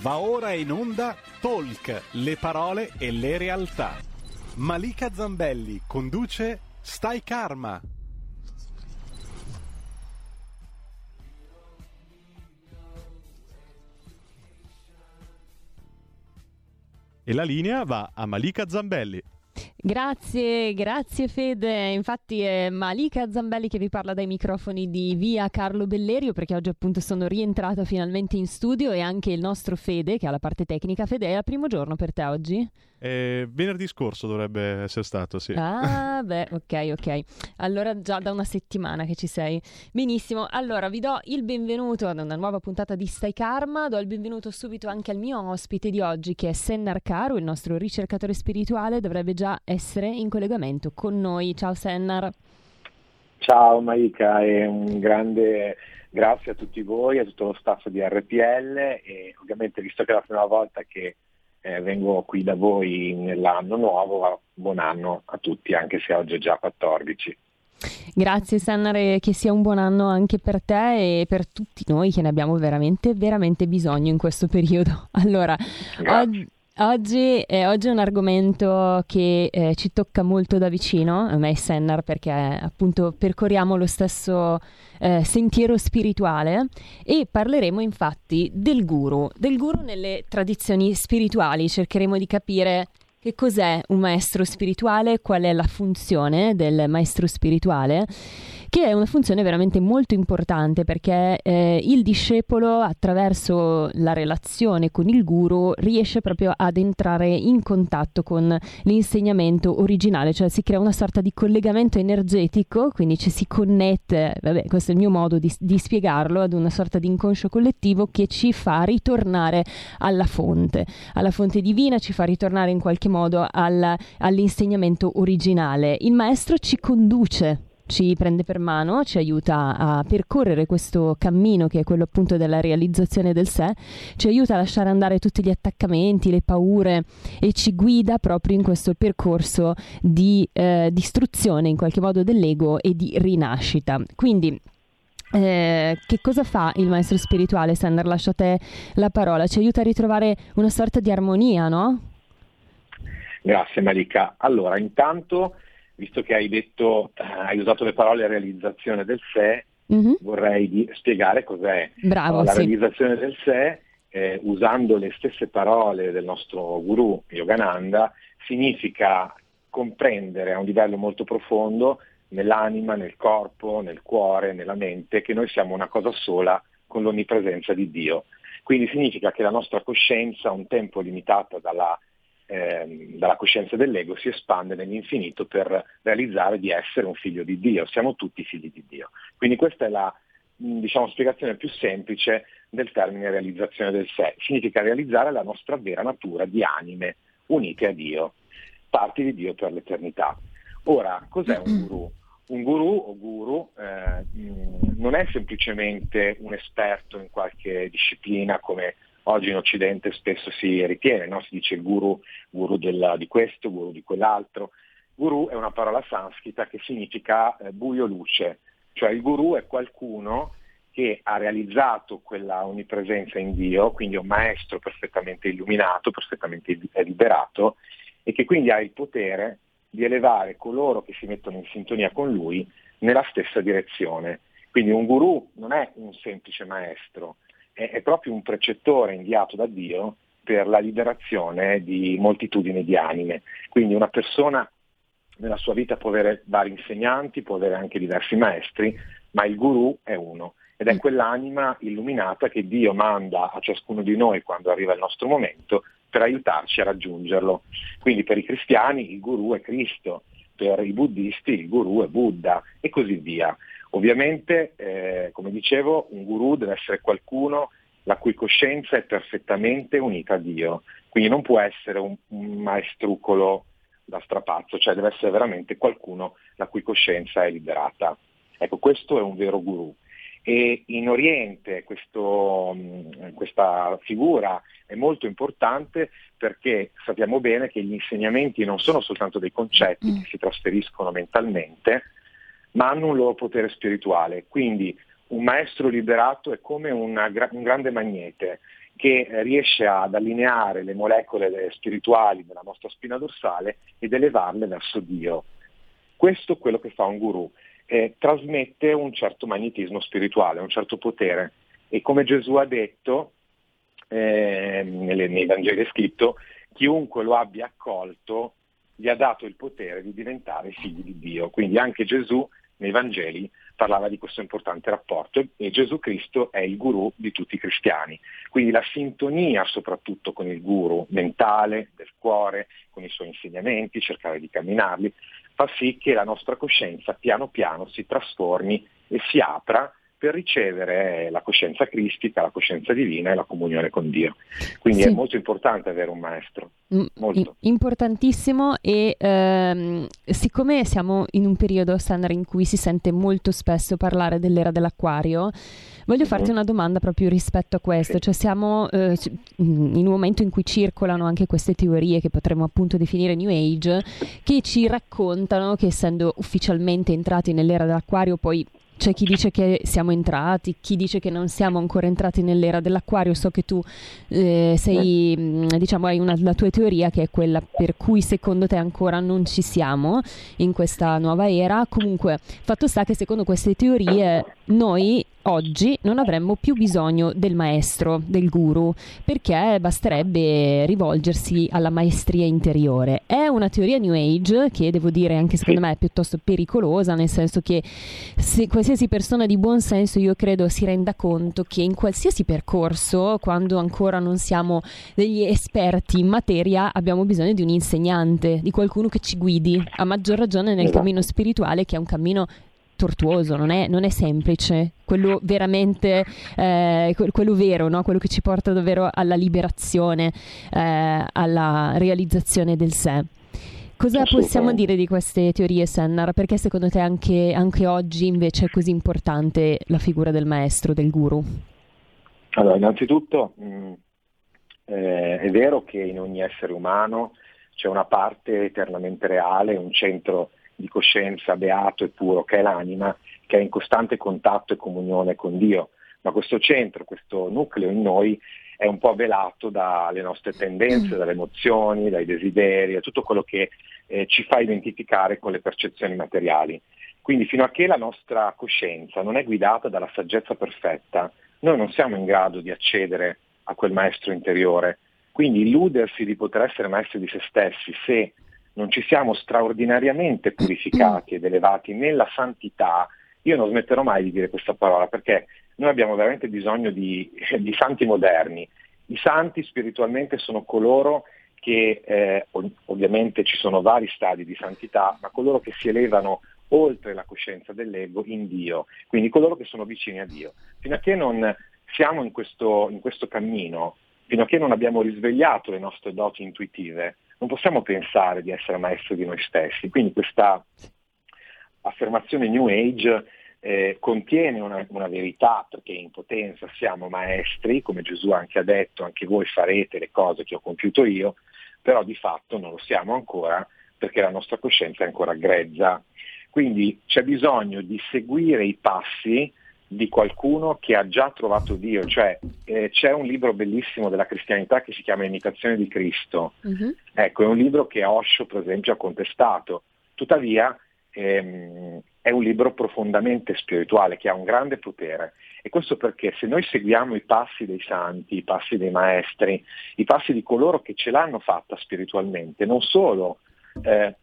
Va ora in onda Talk, le parole e le realtà. Malika Zambelli conduce Stai Karma. E la linea va a Malika Zambelli. Grazie, grazie Fede. Infatti è Malika Zambelli che vi parla dai microfoni di Via Carlo Bellerio perché oggi appunto sono rientrata finalmente in studio e anche il nostro Fede che ha la parte tecnica. Fede, è il primo giorno per te oggi? Eh, venerdì scorso dovrebbe essere stato, sì. Ah, beh, ok, ok. Allora già da una settimana che ci sei. Benissimo. Allora vi do il benvenuto ad una nuova puntata di Stai Karma. Do il benvenuto subito anche al mio ospite di oggi che è Sennar Caro, il nostro ricercatore spirituale. Dovrebbe già essere in collegamento con noi. Ciao Sennar. Ciao Maika e un grande grazie a tutti voi, a tutto lo staff di RPL e ovviamente visto che è la prima volta che eh, vengo qui da voi nell'anno nuovo, buon anno a tutti, anche se oggi è già 14. Grazie Sannare, che sia un buon anno anche per te e per tutti noi che ne abbiamo veramente, veramente bisogno in questo periodo. Allora, oggi, oggi, eh, oggi, è un argomento che eh, ci tocca molto da vicino, a me e Sennar, perché appunto percorriamo lo stesso eh, sentiero spirituale e parleremo infatti del guru, del guru nelle tradizioni spirituali, cercheremo di capire che cos'è un maestro spirituale, qual è la funzione del maestro spirituale che è una funzione veramente molto importante perché eh, il discepolo attraverso la relazione con il guru riesce proprio ad entrare in contatto con l'insegnamento originale, cioè si crea una sorta di collegamento energetico, quindi ci si connette, vabbè questo è il mio modo di, di spiegarlo, ad una sorta di inconscio collettivo che ci fa ritornare alla fonte, alla fonte divina, ci fa ritornare in qualche modo al, all'insegnamento originale. Il maestro ci conduce ci prende per mano, ci aiuta a percorrere questo cammino che è quello appunto della realizzazione del sé, ci aiuta a lasciare andare tutti gli attaccamenti, le paure e ci guida proprio in questo percorso di eh, distruzione in qualche modo dell'ego e di rinascita. Quindi eh, che cosa fa il maestro spirituale, Sander? Lascia a te la parola, ci aiuta a ritrovare una sorta di armonia, no? Grazie Malika. Allora, intanto visto che hai detto, eh, hai usato le parole realizzazione del sé, mm-hmm. vorrei di, spiegare cos'è Bravo, la sì. realizzazione del sé, eh, usando le stesse parole del nostro guru Yogananda, significa comprendere a un livello molto profondo nell'anima, nel corpo, nel cuore, nella mente, che noi siamo una cosa sola con l'onnipresenza di Dio. Quindi significa che la nostra coscienza, un tempo limitata dalla Ehm, dalla coscienza dell'ego si espande nell'infinito per realizzare di essere un figlio di Dio. Siamo tutti figli di Dio. Quindi questa è la diciamo, spiegazione più semplice del termine realizzazione del sé. Significa realizzare la nostra vera natura di anime unite a Dio, parti di Dio per l'eternità. Ora, cos'è un guru? Un guru o guru eh, non è semplicemente un esperto in qualche disciplina come oggi in Occidente spesso si ritiene, no? si dice guru, guru della, di questo, guru di quell'altro. Guru è una parola sanscrita che significa eh, buio luce, cioè il guru è qualcuno che ha realizzato quella onnipresenza in Dio, quindi un maestro perfettamente illuminato, perfettamente liberato e che quindi ha il potere di elevare coloro che si mettono in sintonia con lui nella stessa direzione. Quindi un guru non è un semplice maestro, è, è proprio un precettore inviato da Dio per la liberazione di moltitudini di anime. Quindi una persona nella sua vita può avere vari insegnanti, può avere anche diversi maestri, ma il guru è uno ed è mm. quell'anima illuminata che Dio manda a ciascuno di noi quando arriva il nostro momento per aiutarci a raggiungerlo. Quindi per i cristiani il guru è Cristo, per i buddisti il guru è Buddha e così via. Ovviamente, eh, come dicevo, un guru deve essere qualcuno la cui coscienza è perfettamente unita a Dio, quindi non può essere un, un maestrucolo da strapazzo, cioè deve essere veramente qualcuno la cui coscienza è liberata. Ecco, questo è un vero guru. E in Oriente questo, questa figura è molto importante perché sappiamo bene che gli insegnamenti non sono soltanto dei concetti che si trasferiscono mentalmente, ma hanno un loro potere spirituale. Quindi un maestro liberato è come una, un grande magnete che riesce ad allineare le molecole spirituali della nostra spina dorsale ed elevarle verso Dio. Questo è quello che fa un guru, eh, trasmette un certo magnetismo spirituale, un certo potere e come Gesù ha detto eh, nei Vangeli è scritto, chiunque lo abbia accolto gli ha dato il potere di diventare figli di Dio. Quindi anche Gesù nei Vangeli parlava di questo importante rapporto e Gesù Cristo è il guru di tutti i cristiani. Quindi la sintonia soprattutto con il guru mentale, del cuore, con i suoi insegnamenti, cercare di camminarli, fa sì che la nostra coscienza piano piano si trasformi e si apra per ricevere la coscienza cristica, la coscienza divina e la comunione con Dio. Quindi sì. è molto importante avere un maestro. Mm, molto. Importantissimo e ehm, siccome siamo in un periodo standard in cui si sente molto spesso parlare dell'era dell'acquario, voglio farti mm-hmm. una domanda proprio rispetto a questo, sì. cioè siamo eh, in un momento in cui circolano anche queste teorie che potremmo appunto definire New Age, che ci raccontano che essendo ufficialmente entrati nell'era dell'acquario poi c'è chi dice che siamo entrati, chi dice che non siamo ancora entrati nell'era dell'acquario. So che tu eh, sei, mm, diciamo, hai una, la tua teoria che è quella per cui secondo te ancora non ci siamo in questa nuova era. Comunque, fatto sta che secondo queste teorie noi oggi non avremmo più bisogno del maestro, del guru, perché basterebbe rivolgersi alla maestria interiore. È una teoria New Age che devo dire anche secondo me è piuttosto pericolosa, nel senso che se qualsiasi persona di buon senso io credo si renda conto che in qualsiasi percorso, quando ancora non siamo degli esperti in materia, abbiamo bisogno di un insegnante, di qualcuno che ci guidi, a maggior ragione nel esatto. cammino spirituale che è un cammino tortuoso, non è, non è semplice, quello veramente, eh, quello vero, no? quello che ci porta davvero alla liberazione, eh, alla realizzazione del sé. Cosa possiamo dire di queste teorie, Sennar? Perché secondo te anche, anche oggi invece è così importante la figura del maestro, del guru? Allora, innanzitutto mh, mm, eh, è vero che in ogni essere umano c'è una parte eternamente reale, un centro di coscienza beato e puro che è l'anima, che è in costante contatto e comunione con Dio. Ma questo centro, questo nucleo in noi è un po' velato dalle nostre tendenze, dalle emozioni, dai desideri, da tutto quello che eh, ci fa identificare con le percezioni materiali. Quindi fino a che la nostra coscienza non è guidata dalla saggezza perfetta, noi non siamo in grado di accedere a quel maestro interiore. Quindi illudersi di poter essere maestri di se stessi se non ci siamo straordinariamente purificati ed elevati nella santità, io non smetterò mai di dire questa parola perché noi abbiamo veramente bisogno di, di santi moderni. I santi spiritualmente sono coloro che eh, ovviamente ci sono vari stadi di santità, ma coloro che si elevano oltre la coscienza dell'ego in Dio, quindi coloro che sono vicini a Dio. Fino a che non siamo in questo, in questo cammino, fino a che non abbiamo risvegliato le nostre doti intuitive, non possiamo pensare di essere maestri di noi stessi. Quindi questa affermazione New Age eh, contiene una, una, verità perché in potenza siamo maestri, come Gesù anche ha detto, anche voi farete le cose che ho compiuto io, però di fatto non lo siamo ancora perché la nostra coscienza è ancora grezza. Quindi c'è bisogno di seguire i passi di qualcuno che ha già trovato Dio, cioè eh, c'è un libro bellissimo della cristianità che si chiama Imitazione di Cristo, uh-huh. ecco è un libro che Osho per esempio ha contestato, tuttavia ehm, è un libro profondamente spirituale che ha un grande potere. E questo perché se noi seguiamo i passi dei santi, i passi dei maestri, i passi di coloro che ce l'hanno fatta spiritualmente, non solo eh,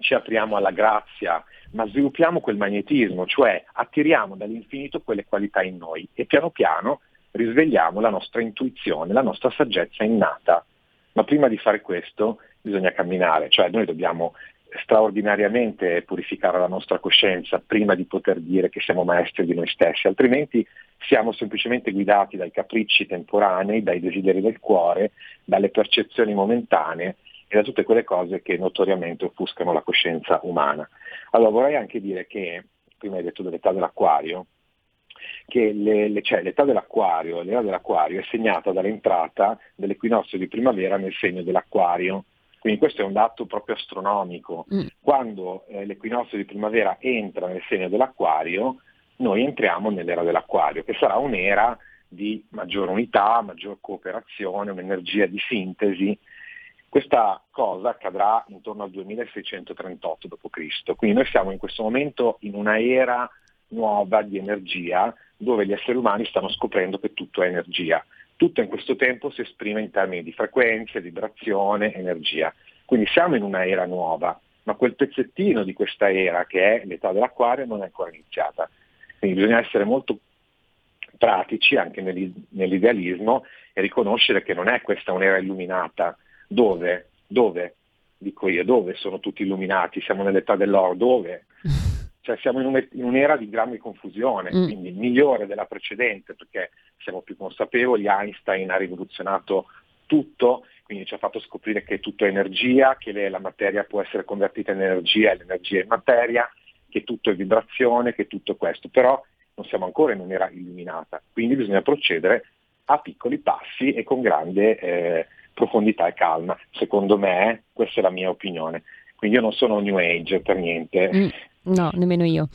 ci apriamo alla grazia, ma sviluppiamo quel magnetismo, cioè attiriamo dall'infinito quelle qualità in noi e piano piano risvegliamo la nostra intuizione, la nostra saggezza innata. Ma prima di fare questo bisogna camminare, cioè noi dobbiamo straordinariamente purificare la nostra coscienza prima di poter dire che siamo maestri di noi stessi, altrimenti siamo semplicemente guidati dai capricci temporanei, dai desideri del cuore, dalle percezioni momentanee e da tutte quelle cose che notoriamente offuscano la coscienza umana. Allora vorrei anche dire che, prima hai detto dell'età dell'acquario, che le, le, cioè, l'età dell'acquario, l'era dell'acquario è segnata dall'entrata dell'equinozio di primavera nel segno dell'acquario. Quindi questo è un dato proprio astronomico. Mm. Quando eh, l'equinozio di primavera entra nel segno dell'acquario, noi entriamo nell'era dell'acquario, che sarà un'era di maggiore unità, maggior cooperazione, un'energia di sintesi. Questa cosa accadrà intorno al 2638 d.C. Quindi noi siamo in questo momento in una era nuova di energia dove gli esseri umani stanno scoprendo che tutto è energia. Tutto in questo tempo si esprime in termini di frequenze, vibrazione, energia. Quindi siamo in una era nuova, ma quel pezzettino di questa era che è l'età dell'acquario non è ancora iniziata. Quindi bisogna essere molto pratici anche nell'idealismo e riconoscere che non è questa un'era illuminata dove, dove, dico io, dove sono tutti illuminati, siamo nell'età dell'oro, dove? Cioè siamo in, un'era di grande confusione, mm. quindi migliore della precedente perché siamo più consapevoli, Einstein ha rivoluzionato tutto, quindi ci ha fatto scoprire che tutto è energia, che le, la materia può essere convertita in energia e l'energia in materia, che tutto è vibrazione, che tutto è questo, però non siamo ancora in un'era illuminata, quindi bisogna procedere a piccoli passi e con grande eh, profondità e calma. Secondo me, questa è la mia opinione. Quindi io non sono New Age per niente. Mm. No, nemmeno io.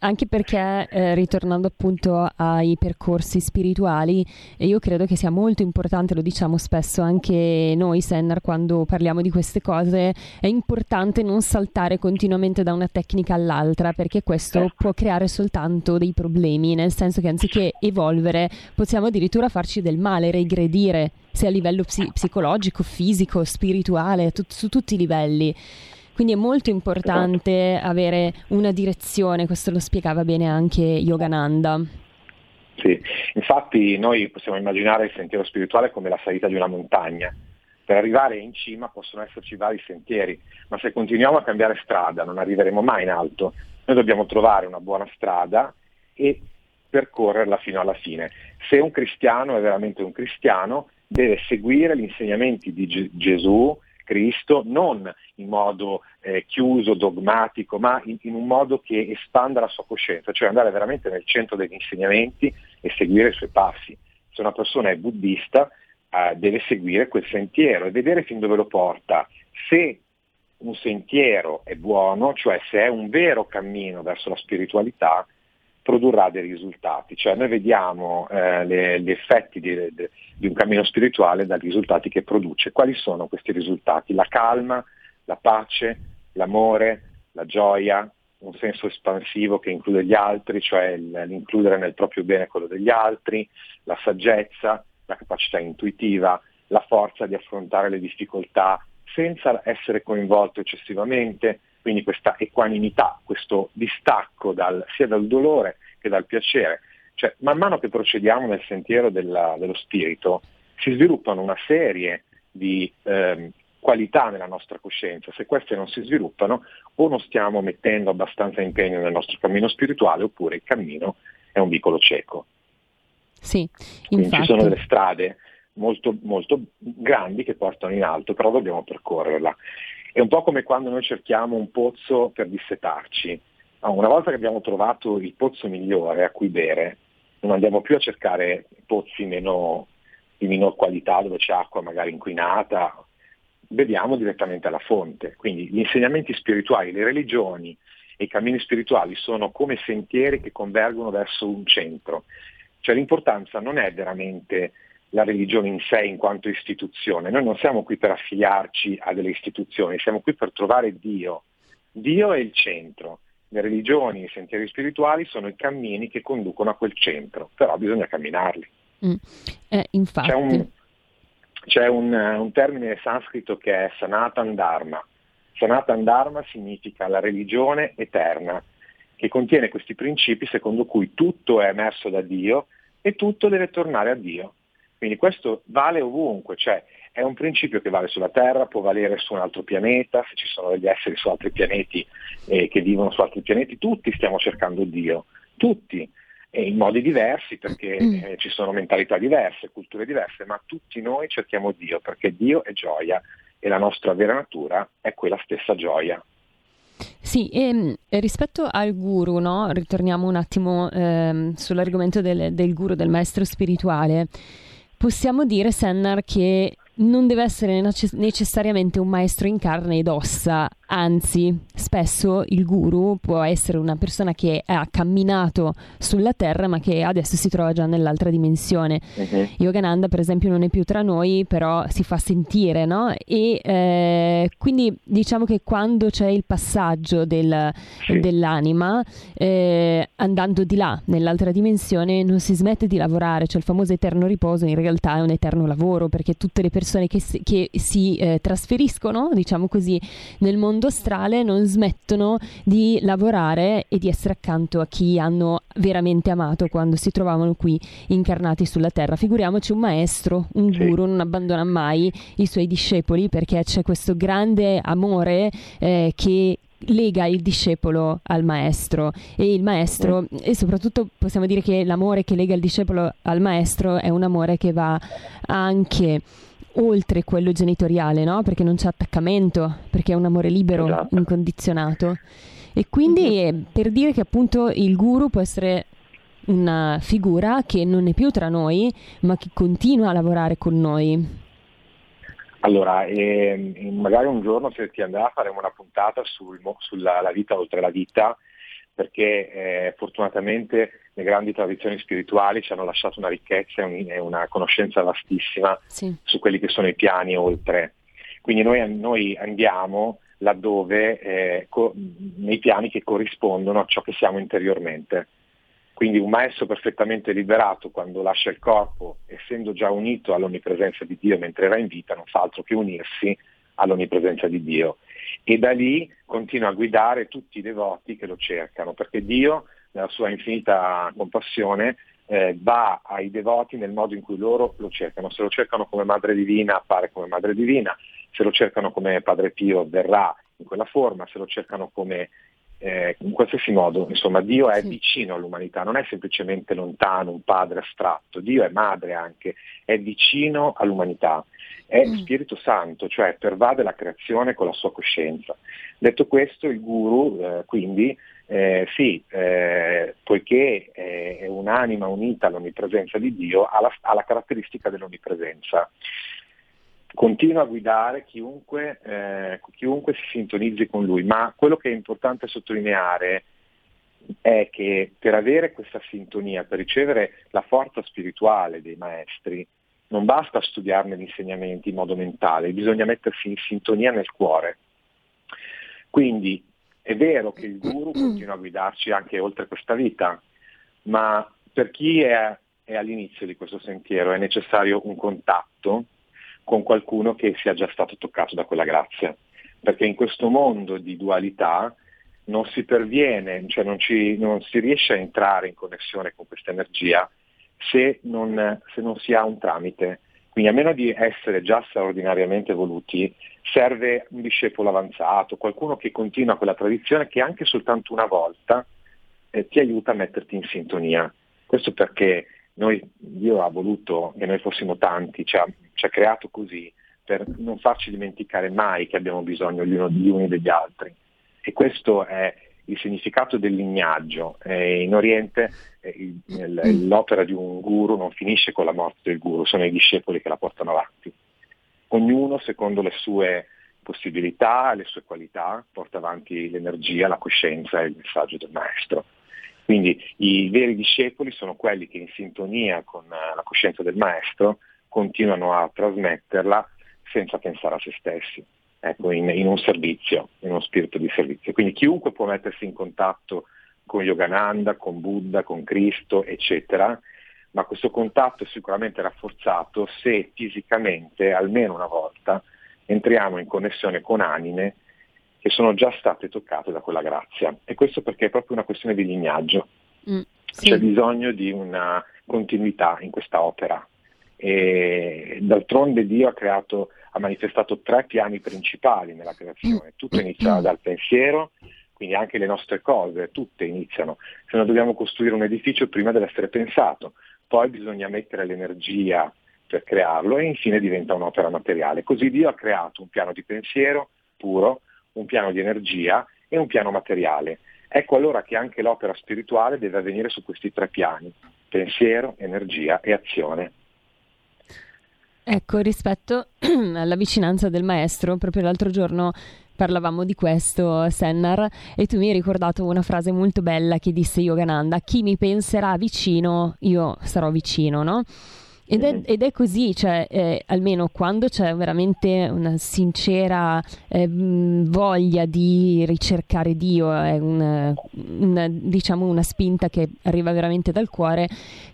Anche perché, eh, ritornando appunto ai percorsi spirituali, io credo che sia molto importante, lo diciamo spesso anche noi, Sennar, quando parliamo di queste cose, è importante non saltare continuamente da una tecnica all'altra, perché questo certo. può creare soltanto dei problemi, nel senso che anziché evolvere, possiamo addirittura farci del male, regredire, sia a livello psi- psicologico, fisico, spirituale, tut- su tutti i livelli. Quindi è molto importante avere una direzione, questo lo spiegava bene anche Yogananda. Sì, infatti noi possiamo immaginare il sentiero spirituale come la salita di una montagna. Per arrivare in cima possono esserci vari sentieri, ma se continuiamo a cambiare strada non arriveremo mai in alto. Noi dobbiamo trovare una buona strada e percorrerla fino alla fine. Se un cristiano è veramente un cristiano, deve seguire gli insegnamenti di G- Gesù, Cristo, non in modo eh, chiuso, dogmatico, ma in, in, un modo che espanda la sua coscienza, cioè andare veramente nel centro degli insegnamenti e seguire i suoi passi. Se una persona è buddista eh, deve seguire quel sentiero e vedere fin dove lo porta. Se un sentiero è buono, cioè se è un vero cammino verso la spiritualità, produrrà dei risultati. Cioè noi vediamo eh, le, gli effetti di, di, un cammino spirituale dai risultati che produce. Quali sono questi risultati? La calma, la pace, l'amore, la gioia, un senso espansivo che include gli altri, cioè l'includere nel proprio bene quello degli altri, la saggezza, la capacità intuitiva, la forza di affrontare le difficoltà senza essere coinvolto eccessivamente, quindi questa equanimità, questo distacco dal, sia dal dolore che dal piacere. Cioè, man mano che procediamo nel sentiero della, dello spirito, si sviluppano una serie di eh, qualità nella nostra coscienza. Se queste non si sviluppano, o non stiamo mettendo abbastanza impegno nel nostro cammino spirituale, oppure il cammino è un vicolo cieco. Sì, Quindi ci sono delle strade molto, molto grandi che portano in alto, però dobbiamo percorrerla. È un po' come quando noi cerchiamo un pozzo per dissetarci. Una volta che abbiamo trovato il pozzo migliore a cui bere, non andiamo più a cercare pozzi meno, di minor qualità dove c'è acqua magari inquinata, beviamo direttamente alla fonte. Quindi gli insegnamenti spirituali, le religioni e i cammini spirituali sono come sentieri che convergono verso un centro. Cioè l'importanza non è veramente la religione in sé in quanto istituzione. Noi non siamo qui per affiliarci a delle istituzioni, siamo qui per trovare Dio. Dio è il centro. Le religioni, i sentieri spirituali sono i cammini che conducono a quel centro, però bisogna camminarli. Mm. Eh, infatti... C'è, un, c'è un, un, termine sanscrito che è Sanatan Dharma. Sanatan Dharma significa la religione eterna, che contiene questi principi secondo cui tutto è emerso da Dio e tutto deve tornare a Dio. Quindi questo vale ovunque, cioè è un principio che vale sulla Terra, può valere su un altro pianeta, se ci sono degli esseri su altri pianeti eh, che vivono su altri pianeti, tutti stiamo cercando Dio, tutti, e in modi diversi perché mm. eh, ci sono mentalità diverse, culture diverse, ma tutti noi cerchiamo Dio perché Dio è gioia e la nostra vera natura è quella stessa gioia. Sì, e ehm, rispetto al guru, no? ritorniamo un attimo ehm, sull'argomento del, del guru, del maestro spirituale. Possiamo dire, Sennar, che non deve essere necessariamente un maestro in carne ed ossa, anzi, spesso il guru può essere una persona che ha camminato sulla terra ma che adesso si trova già nell'altra dimensione. Uh-huh. Yogananda, per esempio, non è più tra noi, però si fa sentire, no? E eh, quindi diciamo che quando c'è il passaggio del, sì. dell'anima, eh, andando di là, nell'altra dimensione, non si smette di lavorare, cioè il famoso eterno riposo in realtà è un eterno lavoro perché tutte le persone che si, che si eh, trasferiscono, diciamo così, nel mondo astrale non smettono di lavorare e di essere accanto a chi hanno veramente amato quando si trovavano qui incarnati sulla terra. Figuriamoci un maestro, un guru, non abbandona mai i suoi discepoli perché c'è questo grande amore eh, che lega il discepolo al maestro. E il maestro e soprattutto possiamo dire che l'amore che lega il discepolo al maestro è un amore che va anche oltre quello genitoriale, no? Perché non c'è attaccamento, perché è un amore libero, esatto. incondizionato. E quindi mm-hmm. per dire che appunto il guru può essere una figura che non è più tra noi, ma che continua a lavorare con noi. Allora, eh, magari un giorno se ti andrà faremo una puntata sul, sulla vita oltre la vita, perché eh, fortunatamente le grandi tradizioni spirituali ci hanno lasciato una ricchezza e una conoscenza vastissima sì. su quelli che sono i piani oltre. Quindi noi, noi andiamo laddove, eh, co- nei piani che corrispondono a ciò che siamo interiormente. Quindi un maestro perfettamente liberato quando lascia il corpo, essendo già unito all'onnipresenza di Dio mentre era in vita, non fa altro che unirsi all'onnipresenza di Dio. E da lì continua a guidare tutti i devoti che lo cercano, perché Dio, nella sua infinita compassione, eh, va ai devoti nel modo in cui loro lo cercano. Se lo cercano come Madre Divina appare come Madre Divina, se lo cercano come Padre Pio verrà in quella forma, se lo cercano come eh, in qualsiasi modo, insomma, Dio è sì. vicino all'umanità, non è semplicemente lontano, un padre astratto, Dio è madre anche, è vicino all'umanità, è mm. Spirito Santo, cioè pervade la creazione con la sua coscienza. Detto questo, il guru, eh, quindi, eh, sì, eh, poiché è un'anima unita all'onnipresenza di Dio, ha la, ha la caratteristica dell'onnipresenza continua a guidare chiunque, eh, chiunque si sintonizzi con lui, ma quello che è importante sottolineare è che per avere questa sintonia, per ricevere la forza spirituale dei maestri, non basta studiarne gli insegnamenti in modo mentale, bisogna mettersi in sintonia nel cuore. Quindi è vero che il guru continua a guidarci anche oltre questa vita, ma per chi è, è all'inizio di questo sentiero è necessario un contatto con qualcuno che sia già stato toccato da quella grazia, perché in questo mondo di dualità non si perviene, cioè non, ci, non si riesce a entrare in connessione con questa energia se non, se non si ha un tramite. Quindi a meno di essere già straordinariamente evoluti, serve un discepolo avanzato, qualcuno che continua quella tradizione che anche soltanto una volta eh, ti aiuta a metterti in sintonia. Questo perché noi, Dio ha voluto che noi fossimo tanti, ci ha, ci ha creato così per non farci dimenticare mai che abbiamo bisogno gli, gli uni degli altri. E questo è il significato del lignaggio. Eh, in Oriente eh, il, l'opera di un guru non finisce con la morte del guru, sono i discepoli che la portano avanti. Ognuno, secondo le sue possibilità, le sue qualità, porta avanti l'energia, la coscienza e il messaggio del maestro. Quindi i veri discepoli sono quelli che in sintonia con eh, la coscienza del maestro continuano a trasmetterla senza pensare a se stessi, ecco, in, in, un servizio, in uno spirito di servizio. Quindi chiunque può mettersi in contatto con Yogananda, con Buddha, con Cristo, eccetera, ma questo contatto è sicuramente rafforzato se fisicamente, almeno una volta, entriamo in connessione con anime che sono già state toccate da quella grazia. E questo perché è proprio una questione di lignaggio. Mm, sì. C'è bisogno di una continuità in questa opera. E d'altronde Dio ha creato, ha manifestato tre piani principali nella creazione. Tutto inizia dal pensiero, quindi anche le nostre cose, tutte iniziano. Se noi dobbiamo costruire un edificio prima deve essere pensato, poi bisogna mettere l'energia per crearlo e infine diventa un'opera materiale. Così Dio ha creato un piano di pensiero puro, un piano di energia e un piano materiale. Ecco allora che anche l'opera spirituale deve avvenire su questi tre piani, pensiero, energia e azione. Ecco, rispetto alla vicinanza del maestro, proprio l'altro giorno parlavamo di questo, Sennar, e tu mi hai ricordato una frase molto bella che disse Yogananda, chi mi penserà vicino, io sarò vicino, no? Ed è, ed è, così, cioè, eh, almeno quando c'è veramente una sincera eh, voglia di ricercare Dio, è una, una, diciamo una spinta che arriva veramente dal cuore,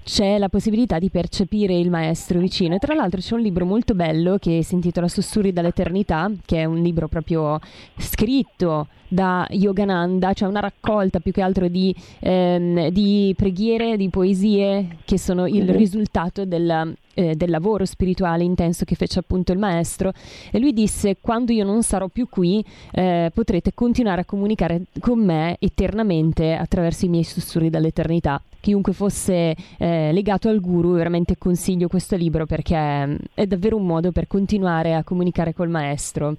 c'è la possibilità di percepire il maestro vicino. E tra l'altro c'è un libro molto bello che si intitola Sussurri dall'eternità, che è un libro proprio scritto da Yogananda, cioè una raccolta più che altro di, ehm, di preghiere, di poesie che sono il risultato del, eh, del lavoro spirituale intenso che fece appunto il maestro e lui disse quando io non sarò più qui eh, potrete continuare a comunicare con me eternamente attraverso i miei sussurri dall'eternità chiunque fosse eh, legato al guru veramente consiglio questo libro perché è davvero un modo per continuare a comunicare col maestro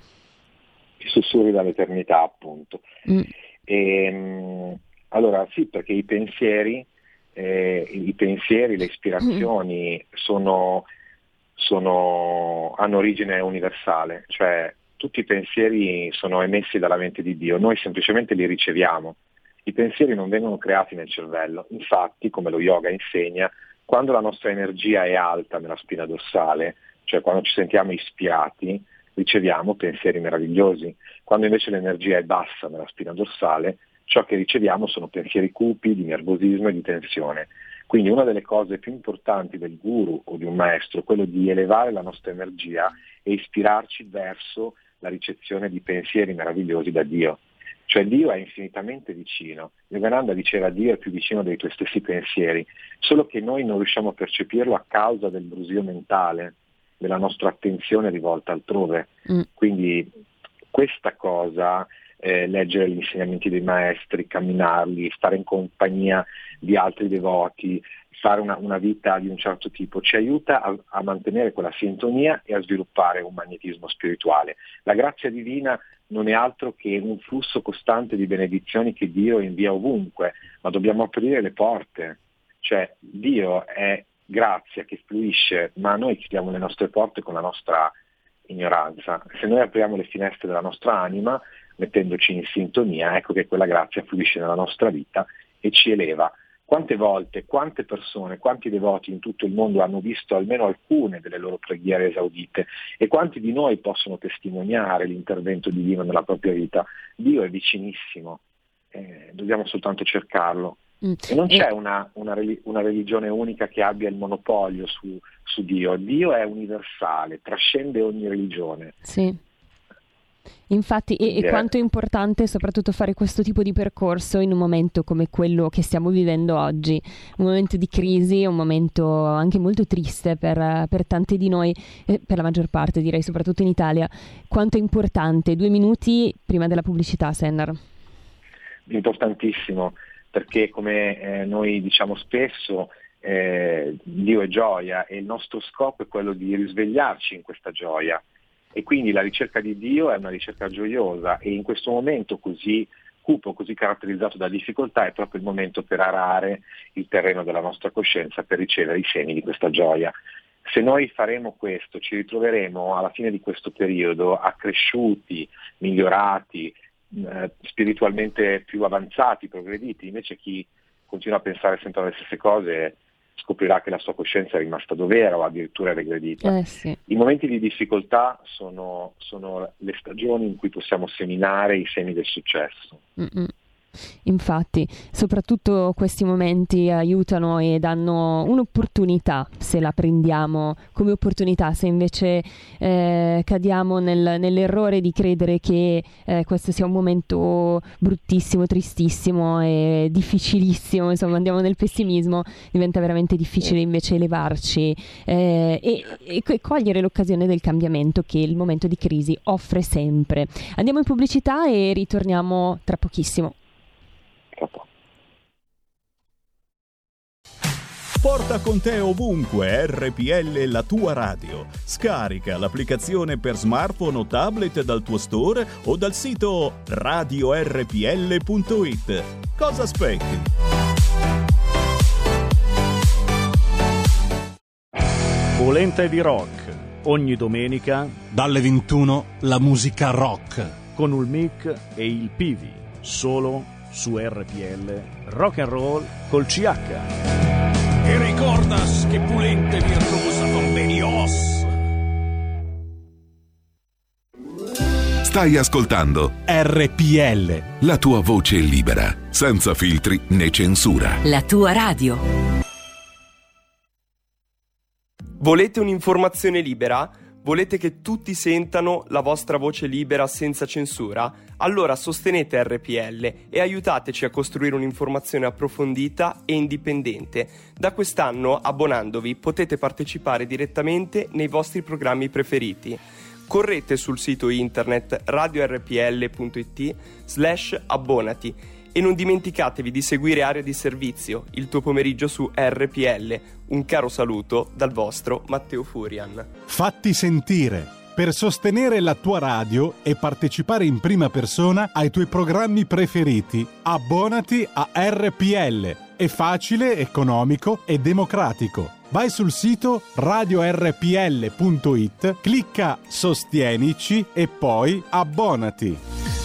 i sussurri dall'eternità, appunto. Mm. E, ehm, allora sì, perché i pensieri, eh, i pensieri le ispirazioni mm. sono, sono, hanno origine universale, cioè tutti i pensieri sono emessi dalla mente di Dio, noi semplicemente li riceviamo. I pensieri non vengono creati nel cervello, infatti, come lo yoga insegna, quando la nostra energia è alta nella spina dorsale, cioè quando ci sentiamo ispirati, riceviamo pensieri meravigliosi. Quando invece l'energia è bassa nella spina dorsale, ciò che riceviamo sono pensieri cupi di nervosismo e di tensione. Quindi una delle cose più importanti del guru o di un maestro è quello di elevare la nostra energia e ispirarci verso la ricezione di pensieri meravigliosi da Dio. Cioè Dio è infinitamente vicino. Yogananda diceva Dio è più vicino dei tuoi stessi pensieri, solo che noi non riusciamo a percepirlo a causa del brusio mentale, della nostra attenzione rivolta altrove. Mm. Quindi questa cosa, eh, leggere gli insegnamenti dei maestri, camminarli, stare in compagnia di altri devoti, fare una, una vita di un certo tipo, ci aiuta a, a, mantenere quella sintonia e a sviluppare un magnetismo spirituale. La grazia divina non è altro che un flusso costante di benedizioni che Dio invia ovunque, ma dobbiamo aprire le porte. Cioè Dio è grazia che fluisce, ma noi chiudiamo le nostre porte con la nostra ignoranza. Se noi apriamo le finestre della nostra anima, mettendoci in sintonia, ecco che quella grazia fluisce nella nostra vita e ci eleva. Quante volte, quante persone, quanti devoti in tutto il mondo hanno visto almeno alcune delle loro preghiere esaudite e quanti di noi possono testimoniare l'intervento divino nella propria vita? Dio è vicinissimo, eh, dobbiamo soltanto cercarlo. Mm. E non c'è una, una, una, religione unica che abbia il monopolio su, su, Dio. Dio è universale, trascende ogni religione. Sì. Infatti, e, e, quanto è importante soprattutto fare questo tipo di percorso in un momento come quello che stiamo vivendo oggi, un momento di crisi, un momento anche molto triste per, per tanti di noi, eh, per la maggior parte direi, soprattutto in Italia. Quanto è importante? Due minuti prima della pubblicità, Sennar. Importantissimo perché come eh, noi diciamo spesso eh, Dio è gioia e il nostro scopo è quello di risvegliarci in questa gioia e quindi la ricerca di Dio è una ricerca gioiosa e in questo momento così cupo, così caratterizzato da difficoltà è proprio il momento per arare il terreno della nostra coscienza per ricevere i semi di questa gioia. Se noi faremo questo ci ritroveremo alla fine di questo periodo accresciuti, migliorati, eh, spiritualmente più avanzati, progrediti, invece chi continua a pensare sempre alle stesse cose scoprirà che la sua coscienza è rimasta dovera o addirittura regredita. Eh sì. I momenti di difficoltà sono, sono, le stagioni in cui possiamo seminare i semi del successo. Mm-mm. Infatti, soprattutto questi momenti aiutano e danno un'opportunità se la prendiamo come opportunità, se invece eh, cadiamo nel, nell'errore di credere che eh, questo sia un momento bruttissimo, tristissimo e difficilissimo, insomma andiamo nel pessimismo, diventa veramente difficile invece elevarci eh, e, e cogliere l'occasione del cambiamento che il momento di crisi offre sempre. Andiamo in pubblicità e ritorniamo tra pochissimo. Porta con te ovunque RPL la tua radio. Scarica l'applicazione per smartphone o tablet dal tuo store o dal sito radiorpl.it. Cosa aspetti? Volente di rock Ogni domenica dalle 21 la musica rock con il mic e il Pivi, solo su RPL Rock and Roll col CH. E ricordas che pulente virtuosa convenios. Stai ascoltando RPL. la tua voce libera, senza filtri né censura. La tua radio. Volete un'informazione libera? Volete che tutti sentano la vostra voce libera senza censura? Allora sostenete RPL e aiutateci a costruire un'informazione approfondita e indipendente. Da quest'anno, abbonandovi, potete partecipare direttamente nei vostri programmi preferiti. Correte sul sito internet radiorpl.it slash abbonati e non dimenticatevi di seguire Area di Servizio, il tuo pomeriggio su RPL. Un caro saluto dal vostro Matteo Furian. Fatti sentire per sostenere la tua radio e partecipare in prima persona ai tuoi programmi preferiti. Abbonati a RPL. È facile, economico e democratico. Vai sul sito radiorpl.it, clicca Sostienici e poi abbonati.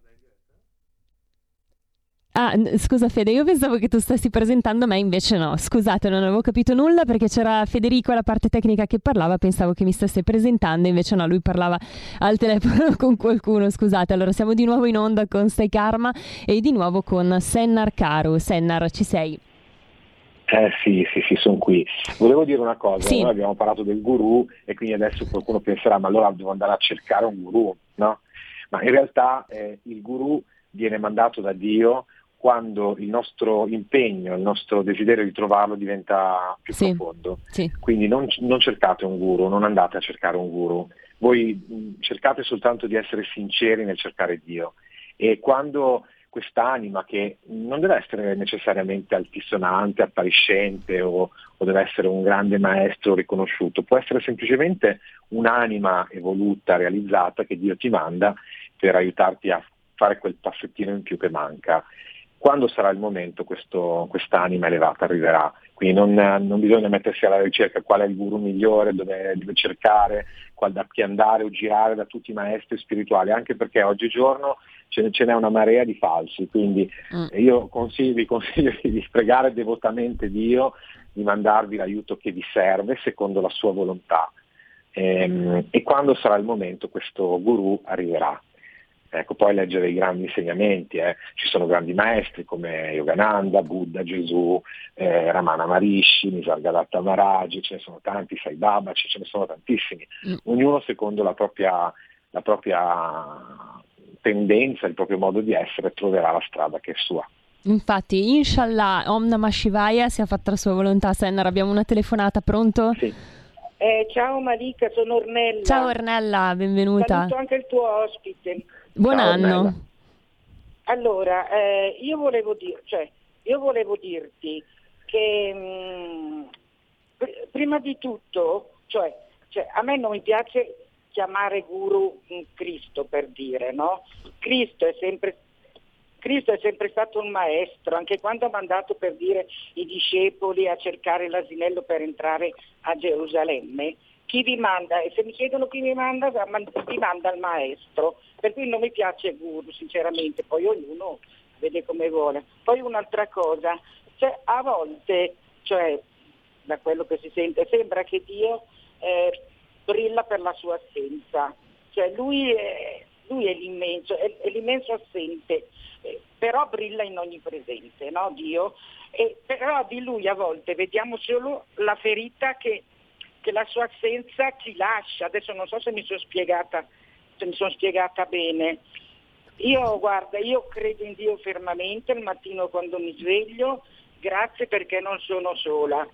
Ah, scusa Fede, io pensavo che tu stessi presentando me, invece no. Scusate, non avevo capito nulla perché c'era Federico alla parte tecnica che parlava, pensavo che mi stesse presentando, invece no, lui parlava al telefono con qualcuno, scusate. Allora siamo di nuovo in onda con Stai Karma e di nuovo con Sennar Caru. Sennar, ci sei? Eh sì, sì, sì, sono qui. Volevo dire una cosa, Sì. noi abbiamo parlato del guru e quindi adesso qualcuno penserà ma allora devo andare a cercare un guru, no? Ma in realtà eh, il guru viene mandato da Dio quando il nostro impegno, il nostro desiderio di trovarlo diventa più Sì. profondo. Sì. Quindi non, non cercate un guru, non andate a cercare un guru, voi mh, cercate soltanto di essere sinceri nel cercare Dio. E quando quest'anima che non deve essere necessariamente altisonante, appariscente o, o deve essere un grande maestro riconosciuto, può essere semplicemente un'anima evoluta, realizzata che Dio ti manda per aiutarti a fare quel passettino in più che manca. Quando sarà il momento questo, quest'anima elevata arriverà, quindi non, non bisogna mettersi alla ricerca qual è il guru migliore, dove, dove cercare, qual, da chi andare o girare da tutti i maestri spirituali, anche perché oggigiorno ce, ce n'è una marea di falsi, quindi Mm. io consiglio- vi consiglio di pregare devotamente Dio, di mandarvi l'aiuto che vi serve secondo la sua volontà. Ehm, e quando sarà il momento questo guru arriverà. Ecco, poi leggere i grandi insegnamenti, eh. ci sono grandi maestri come Yogananda, Buddha, Gesù, eh, Ramana Maharishi, Nisargadatta Maharaj, ce ne sono tanti, Sai Baba, ce ne sono tantissimi, Mm. ognuno secondo la propria, la propria tendenza, il proprio modo di essere, troverà la strada che è sua. Infatti, inshallah, Om Namah Shivaya sia fatta la sua volontà. Sennar, abbiamo una telefonata, pronto? Sì. Eh, ciao Malika, sono Ornella. Ciao Ornella, benvenuta. Saluto anche il tuo ospite. Buon Ciao, anno. Ornella. Allora, eh, io, volevo dir- cioè, io volevo dirti che mh, pr- prima di tutto, cioè, cioè, a me non mi piace chiamare guru mh, Cristo per dire, no? Cristo è sempre Cristo è sempre stato un maestro, anche quando ha mandato per dire i discepoli a cercare l'asinello per entrare a Gerusalemme, chi vi manda, e se mi chiedono chi mi manda, vi manda il maestro, per cui non mi piace guru sinceramente, poi ognuno vede come vuole. Poi un'altra cosa, cioè, a volte, cioè, da quello che si sente, sembra che Dio eh, brilla per la sua assenza. Cioè lui è, lui è l'immenso, è, è l'immenso assente, eh, però brilla in ogni presente, no Dio? E, però di lui a volte vediamo solo la ferita che, che la sua assenza ci lascia. Adesso non so se mi sono spiegata, mi sono spiegata bene. Io guarda, io credo in Dio fermamente il mattino quando mi sveglio, grazie perché non sono sola.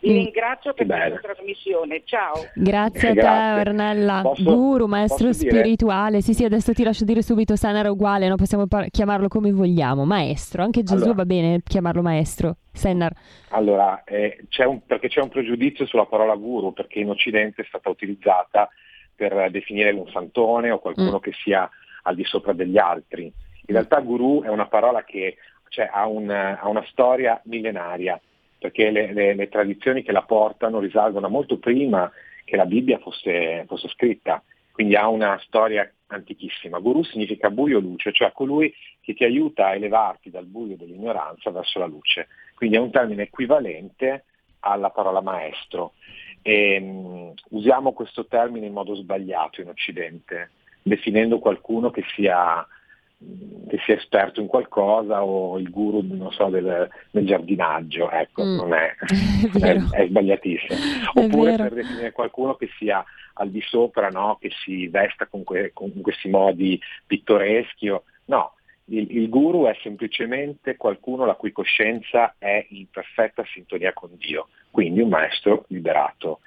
Vi Mm. ringrazio per questa trasmissione, ciao. Grazie a te, Grazie. Ornella. Posso- Guru, maestro spirituale. Sì, sì, adesso ti lascio dire subito Sennar è uguale, no? possiamo par- chiamarlo come vogliamo. Maestro, anche Gesù Allora. va bene chiamarlo maestro. Sennar. Allora, eh, c'è un- perché c'è un pregiudizio sulla parola guru, perché in Occidente è stata utilizzata per definire un santone o qualcuno Mm. che sia al di sopra degli altri. In realtà guru è una parola che cioè, ha, un- ha una storia millenaria, perché le, le- le tradizioni che la portano risalgono a molto prima che la Bibbia fosse, fosse scritta, quindi ha una storia antichissima. Guru significa buio luce, cioè colui che ti aiuta a elevarti dal buio dell'ignoranza verso la luce. Quindi è un termine equivalente alla parola maestro. E, mh, usiamo questo termine in modo sbagliato in Occidente, definendo qualcuno che sia, che sia esperto in qualcosa o il guru non so, del, del giardinaggio, ecco, Mm. non è, È è, è sbagliatissimo. È Oppure vero. per definire qualcuno che sia al di sopra, no? che si vesta con, que- con questi modi pittoreschi. o- No, il, il guru è semplicemente qualcuno la cui coscienza è in perfetta sintonia con Dio, quindi un maestro liberato.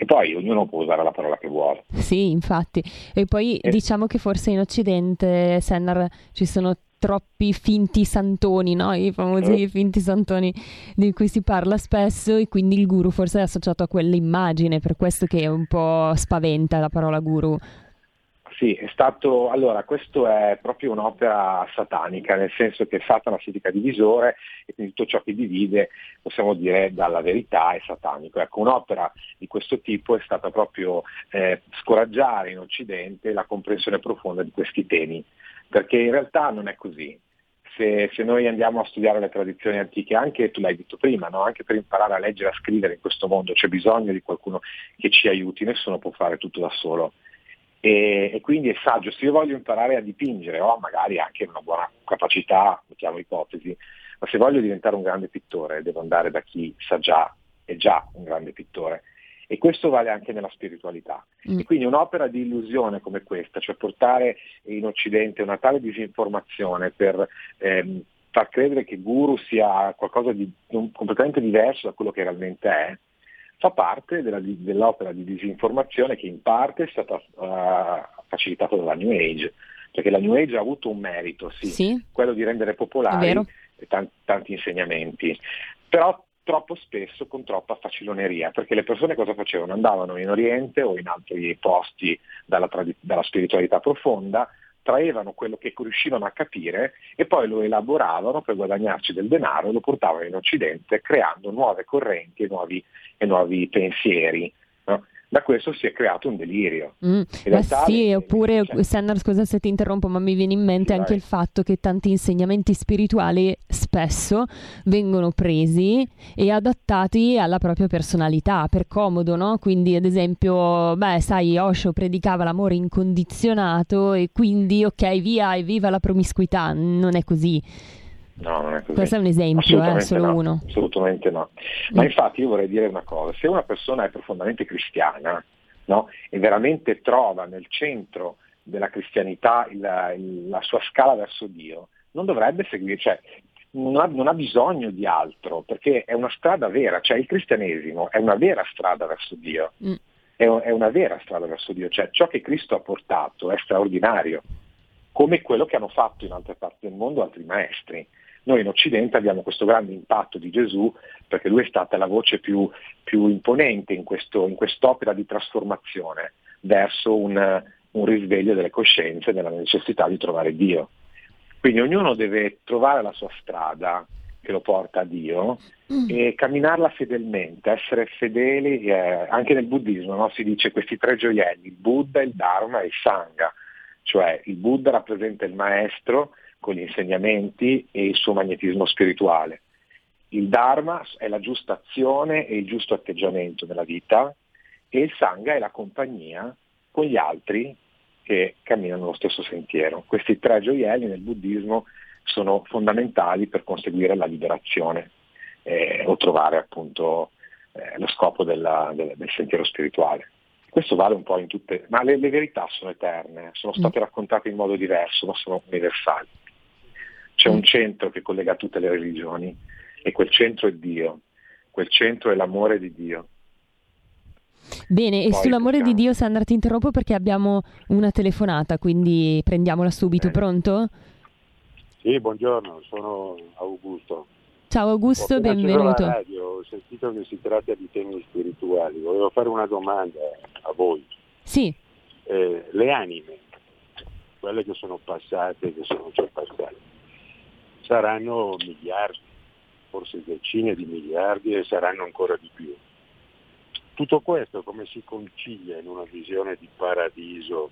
E poi ognuno può usare la parola che vuole. Sì, infatti. E poi Eh. diciamo che forse in Occidente, Sennar, ci sono troppi finti santoni, no? I famosi Eh. finti santoni di cui si parla spesso e quindi il guru forse è associato a quell'immagine, per questo che un po' spaventa la parola guru. Sì, è stato, allora, questo è proprio un'opera satanica, nel senso che Satana significa divisore e quindi tutto ciò che divide, possiamo dire, dalla verità è satanico. Ecco, un'opera di questo tipo è stata proprio eh, scoraggiare in Occidente la comprensione profonda di questi temi, perché in realtà non è così. Se, se noi andiamo a studiare le tradizioni antiche, anche tu l'hai detto prima, no? anche per imparare a leggere e a scrivere in questo mondo c'è bisogno di qualcuno che ci aiuti, nessuno può fare tutto da solo e, e quindi è saggio, se io voglio imparare a dipingere ho magari anche una buona capacità, mettiamo ipotesi, ma se voglio diventare un grande pittore devo andare da chi sa già, è già un grande pittore. E questo vale anche nella spiritualità. Mm. E quindi un'opera di illusione come questa, cioè portare in Occidente una tale disinformazione per ehm, far credere che guru sia qualcosa di completamente diverso da quello che realmente è, fa parte della- dell'opera di disinformazione che in parte è stata eh, facilitata dalla New Age, perché la New Age ha avuto un merito, sì, Sì, quello di rendere popolari vero. tan- tanti insegnamenti, però troppo spesso con troppa faciloneria, perché le persone cosa facevano? Andavano in Oriente o in altri posti dalla, dalla spiritualità profonda, traevano quello che riuscivano a capire e poi lo elaboravano per guadagnarci del denaro e lo portavano in Occidente creando nuove correnti e nuovi, e nuovi pensieri. no? Da questo si è creato un delirio. Mm, realtà sì, oppure, cioè- Sennar, scusa se ti interrompo, ma mi viene in mente Sì, anche vai. il fatto che tanti insegnamenti spirituali spesso vengono presi e adattati alla propria personalità, per comodo, no? Quindi, ad esempio, beh, sai, Osho predicava l'amore incondizionato e quindi, ok, via e viva la promiscuità. Non è così. No, non è così. Questo è un esempio, eh, Assolutamente solo no, uno. Assolutamente no. Ma Mm. infatti io vorrei dire una cosa, se una persona è profondamente cristiana no, e veramente trova nel centro della cristianità il- la sua scala verso Dio, non dovrebbe seguire, cioè non ha, non ha bisogno di altro, perché è una strada vera, cioè il cristianesimo è una vera strada verso Dio, Mm. è, è una vera strada verso Dio, cioè ciò che Cristo ha portato è straordinario, come quello che hanno fatto in altre parti del mondo altri maestri. Noi in Occidente abbiamo questo grande impatto di Gesù perché lui è stata la voce più, più imponente in, questo- in quest'opera di trasformazione verso un, un risveglio delle coscienze, della necessità di trovare Dio. Quindi ognuno deve trovare la sua strada che lo porta a Dio e camminarla fedelmente, essere fedeli, eh, anche nel buddismo no? si dice questi tre gioielli, il Buddha, il Dharma e il Sangha, cioè il Buddha rappresenta il maestro con gli insegnamenti e il suo magnetismo spirituale. Il Dharma è la giusta azione e il giusto atteggiamento nella vita, e il Sangha è la compagnia con gli altri che camminano lo stesso sentiero. Questi tre gioielli nel buddismo sono fondamentali per conseguire la liberazione eh, o trovare appunto eh, lo scopo della, del, del, sentiero spirituale. Questo vale un po' in tutte, ma le, le verità sono eterne, sono mm. state raccontate in modo diverso, ma sono universali. C'è un mm. centro che collega tutte le religioni e quel centro è Dio, quel centro è l'amore di Dio. Bene, e sull'amore possiamo... di Dio, Sandra, ti interrompo perché abbiamo una telefonata, quindi prendiamola subito. Bene. Pronto? Sì, buongiorno, sono Augusto. Ciao Augusto, ho benvenuto. Radio, ho sentito che si tratta di temi spirituali. Volevo fare una domanda a voi. Sì. Eh, le anime, quelle che sono passate, che sono già passate, saranno miliardi, forse decine di miliardi e saranno ancora di più. Tutto questo come si concilia in una visione di paradiso,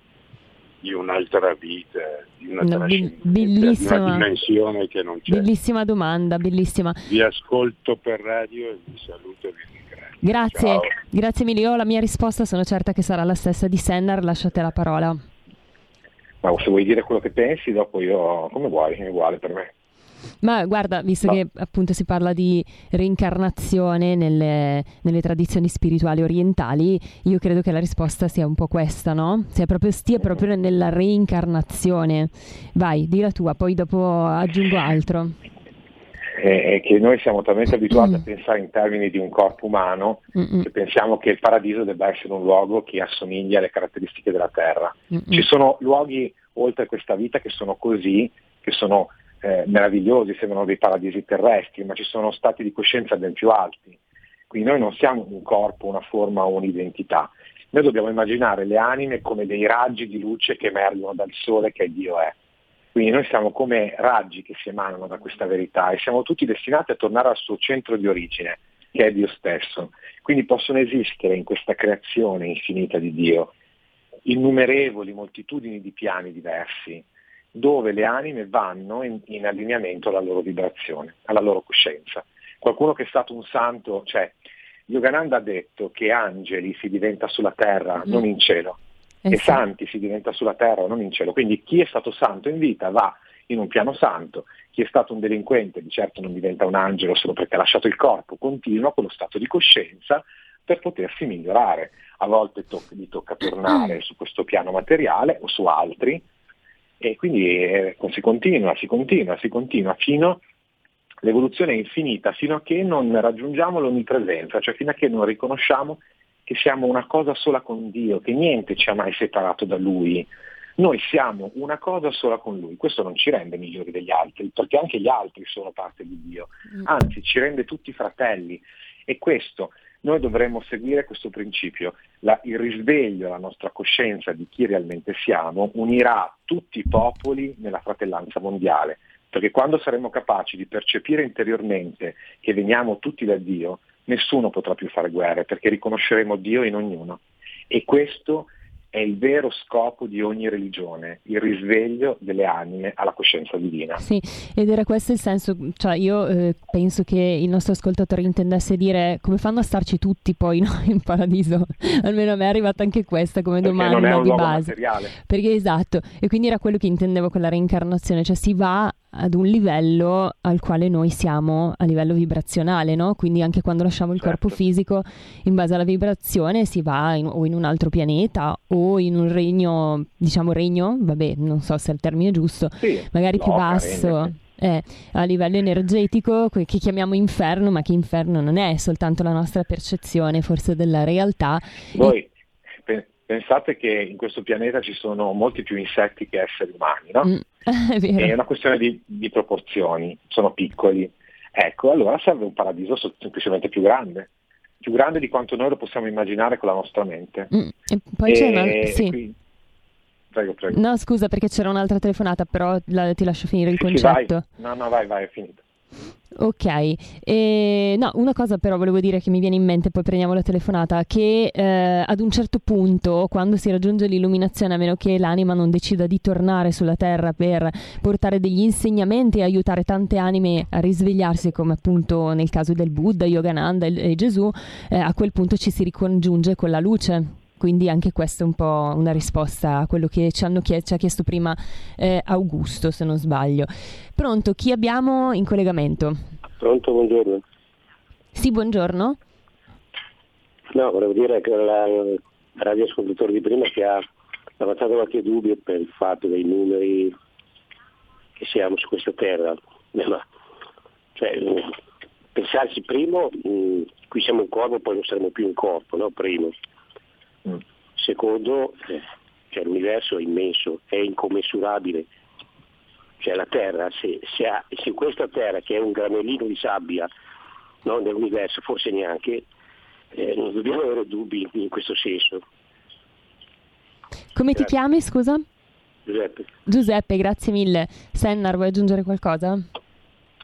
di un'altra vita, di una, no, be- bellissima, di una dimensione che non c'è? Bellissima domanda, bellissima. Vi ascolto per radio e vi saluto e vi ringrazio. Grazie, Ciao. grazie mille. Io la mia risposta sono certa che sarà la stessa di Sennar, lasciate la parola. Ma se vuoi dire quello che pensi, dopo io come vuoi, è uguale per me. Ma guarda, visto no. che appunto si parla di reincarnazione nelle, nelle, tradizioni spirituali orientali, io credo che la risposta sia un po' questa, no? Sia proprio, stia proprio nella reincarnazione. Vai, di la tua, poi dopo aggiungo altro. È che noi siamo talmente abituati mm. a pensare in termini di un corpo umano Mm-mm. che pensiamo che il paradiso debba essere un luogo che assomiglia alle caratteristiche della terra. Mm-mm. Ci sono luoghi oltre questa vita che sono così, che sono eh, meravigliosi, sembrano dei paradisi terrestri, ma ci sono stati di coscienza ben più alti. Quindi noi non siamo un corpo, una forma o un'identità. Noi dobbiamo immaginare le anime come dei raggi di luce che emergono dal sole che Dio è. Quindi noi siamo come raggi che si emanano da questa verità e siamo tutti destinati a tornare al suo centro di origine, che è Dio stesso. Quindi possono esistere in questa creazione infinita di Dio innumerevoli moltitudini di piani diversi, dove le anime vanno in, in allineamento alla loro vibrazione, alla loro coscienza. Qualcuno che è stato un santo, cioè Yogananda ha detto che angeli si diventa sulla terra, mm. non in cielo, eh e santi si diventa sulla terra, non in cielo. Quindi chi è stato santo in vita va in un piano santo, chi è stato un delinquente di certo non diventa un angelo solo perché ha lasciato il corpo, continua con lo stato di coscienza per potersi migliorare. A volte to- gli tocca tornare su questo piano materiale o su altri, e quindi eh, si continua, si continua, si continua fino l'evoluzione è infinita, fino a che non raggiungiamo l'onnipresenza, cioè fino a che non riconosciamo che siamo una cosa sola con Dio, che niente ci ha mai separato da Lui. Noi siamo una cosa sola con Lui, questo non ci rende migliori degli altri, perché anche gli altri sono parte di Dio, mm. anzi ci rende tutti fratelli e questo noi dovremmo seguire questo principio. La, il risveglio della nostra coscienza di chi realmente siamo unirà tutti i popoli nella fratellanza mondiale, perché quando saremo capaci di percepire interiormente che veniamo tutti da Dio, nessuno potrà più fare guerre, perché riconosceremo Dio in ognuno. E questo è il vero scopo di ogni religione, il risveglio delle anime alla coscienza divina. Sì, ed era questo il senso, cioè io eh, penso che il nostro ascoltatore intendesse dire come fanno a starci tutti poi no, in paradiso, almeno a me è arrivata anche questa come Perché domanda di base. Materiale. Perché esatto, e quindi era quello che intendevo con la reincarnazione, cioè si va ad un livello al quale noi siamo a livello vibrazionale, no? Quindi anche quando lasciamo il certo. corpo fisico, in base alla vibrazione si va in, o in un altro pianeta o in un regno, diciamo regno, vabbè, non so se è il termine giusto, sì, magari più basso. Eh, a livello energetico che chiamiamo inferno, ma che inferno non è, è soltanto la nostra percezione forse della realtà. Voi pensate che in questo pianeta ci sono molti più insetti che esseri umani, no? Mm, è, è, una questione di, di, proporzioni, sono piccoli. Ecco, allora serve un paradiso semplicemente più grande, più grande di quanto noi lo possiamo immaginare con la nostra mente. Mm, e poi e, c'è una... Sì. Qui... Prego, prego. No, scusa perché c'era un'altra telefonata, però la, ti lascio finire il sì, concetto. Sì. No, no, vai, vai, è finito. Ok, e, no, una cosa però volevo dire che mi viene in mente, poi prendiamo la telefonata, che eh, ad un certo punto, quando si raggiunge l'illuminazione, a meno che l'anima non decida di tornare sulla Terra per portare degli insegnamenti e aiutare tante anime a risvegliarsi, come appunto nel caso del Buddha, Yogananda e, e Gesù, eh, a quel punto ci si ricongiunge con la luce. Quindi anche questa è un po' una risposta a quello che ci, chied- ci ha chiesto prima eh, Augusto, se non sbaglio. Pronto, chi abbiamo in collegamento? Pronto, buongiorno. Sì, buongiorno. No, volevo dire che il radioascoltatore di prima che ha avanzato qualche dubbio per il fatto dei numeri che siamo su questa terra. Ma, cioè, pensarsi primo, mh, qui siamo un corpo, poi non saremo più un corpo, no? Primo. Mm. Secondo, eh, cioè l'universo è immenso, è incommensurabile. Cioè la Terra, se, se, ha, se questa Terra che è un granellino di sabbia no, nell'universo, forse neanche, eh, non dobbiamo avere dubbi in questo senso. Come grazie. ti chiami, scusa? Giuseppe. Giuseppe, grazie mille. Sennar, vuoi aggiungere qualcosa?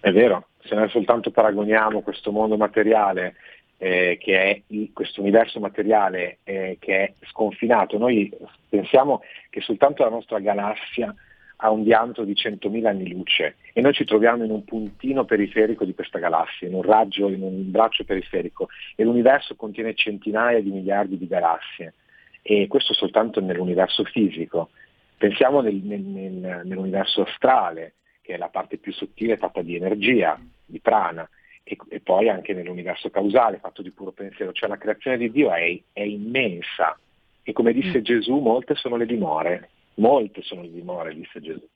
È vero, se noi soltanto paragoniamo questo mondo materiale eh, che è questo universo materiale eh, che è sconfinato. Noi pensiamo che soltanto la nostra galassia ha un diametro di 100.000 anni luce e noi ci troviamo in un puntino periferico di questa galassia, in un raggio, in un braccio periferico e l'universo contiene centinaia di miliardi di galassie e questo soltanto nell'universo fisico. Pensiamo nel, nel, nel, nell'universo astrale, che è la parte più sottile fatta di energia, di prana, e, e, poi anche nell'universo causale, fatto di puro pensiero, cioè la creazione di Dio è, è immensa e come disse mm. Gesù molte sono le dimore, molte sono le dimore, disse Gesù.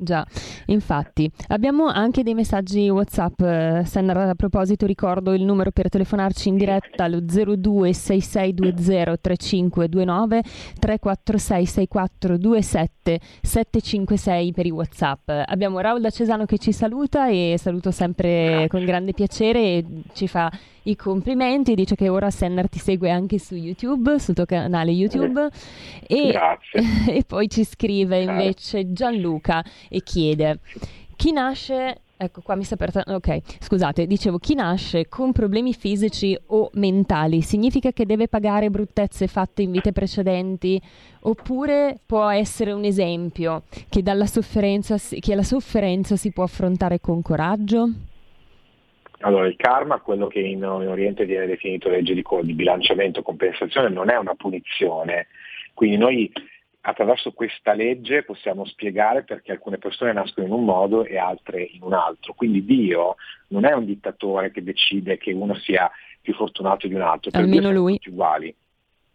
Già, infatti. Abbiamo anche dei messaggi WhatsApp. Eh, Senna, a proposito, ricordo il numero per telefonarci in diretta allo 0266203529 346 6427 756 per i WhatsApp. Abbiamo Raul da Cesano che ci saluta e saluto sempre con grande piacere e ci fa i complimenti, dice che ora Sennar ti segue anche su YouTube, sul tuo canale YouTube e, e poi ci scrive invece Gianluca e chiede chi nasce Ecco qua mi sta per... Ok, scusate, dicevo, chi nasce con problemi fisici o mentali? Significa che deve pagare bruttezze fatte in vite precedenti? Oppure può essere un esempio che, dalla sofferenza, che la sofferenza si può affrontare con coraggio? Allora, il karma, quello che in, in Oriente viene definito legge di, di bilanciamento, compensazione, non è una punizione. Quindi noi attraverso questa legge possiamo spiegare perché alcune persone nascono in un modo e altre in un altro. Quindi Dio non è un dittatore che decide che uno sia più fortunato di un altro, per Almeno Dio lui. tutti uguali.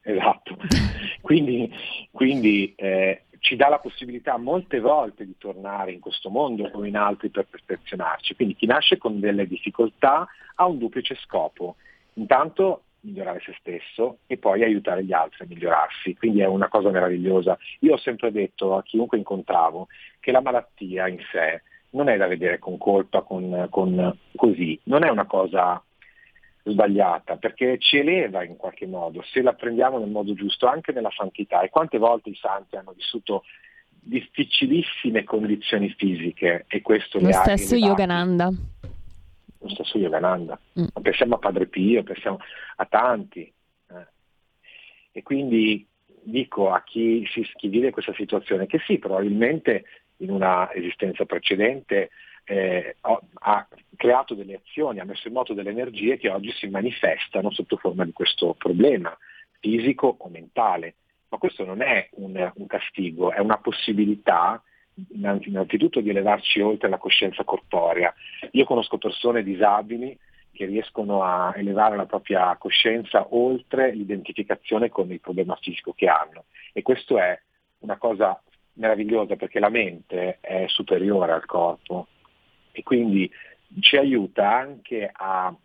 Esatto. quindi, quindi eh, ci dà la possibilità molte volte di tornare in questo mondo come in altri per perfezionarci. Quindi chi nasce con delle difficoltà ha un duplice scopo. Intanto migliorare se stesso e poi aiutare gli altri a migliorarsi. Quindi è una cosa meravigliosa. Io ho sempre detto a chiunque incontravo che la malattia in sé non è da vedere con colpa, con, con così, non è una cosa sbagliata, perché ci eleva in qualche modo, se la prendiamo nel modo giusto, anche nella santità. E quante volte i santi hanno vissuto difficilissime condizioni fisiche e questo Lo le ha stesso elevati. Yogananda. Lo stesso Yogananda. Mm. Pensiamo a Padre Pio, pensiamo a tanti. eh. E quindi dico a chi, si, chi vive questa situazione che sì, probabilmente in una esistenza precedente eh, ha creato delle azioni, ha messo in moto delle energie che oggi si manifestano sotto forma di questo problema fisico o mentale. Ma questo non è un, un castigo, è una possibilità innanzitutto di elevarci oltre la coscienza corporea. Io conosco persone disabili che riescono a elevare la propria coscienza oltre l'identificazione con il problema fisico che hanno e questo è una cosa meravigliosa perché la mente è superiore al corpo e quindi ci aiuta anche a